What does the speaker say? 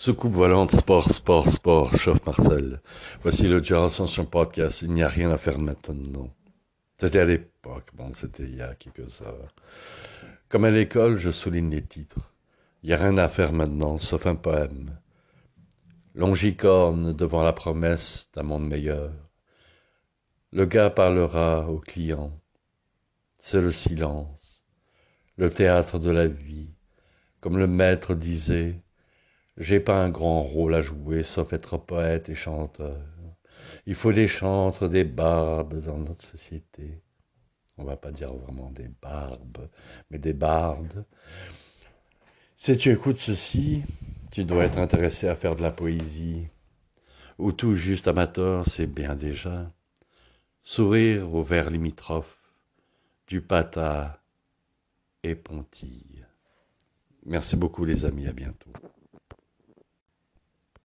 Soucoupe volante, sport, sport, sport, chauffe Marcel. Voici le Dieu Ascension Podcast. Il n'y a rien à faire maintenant. C'était à l'époque, bon, c'était il y a quelques heures. Comme à l'école, je souligne les titres. Il n'y a rien à faire maintenant, sauf un poème. Longicorne devant la promesse d'un monde meilleur. Le gars parlera au client. C'est le silence, le théâtre de la vie. Comme le maître disait, j'ai pas un grand rôle à jouer sauf être poète et chanteur. Il faut des chantres, des barbes dans notre société. On va pas dire vraiment des barbes, mais des bardes. Si tu écoutes ceci, tu dois être intéressé à faire de la poésie. Ou tout juste amateur, c'est bien déjà. Sourire au vers limitrophe, du pata et pontille. Merci beaucoup les amis, à bientôt.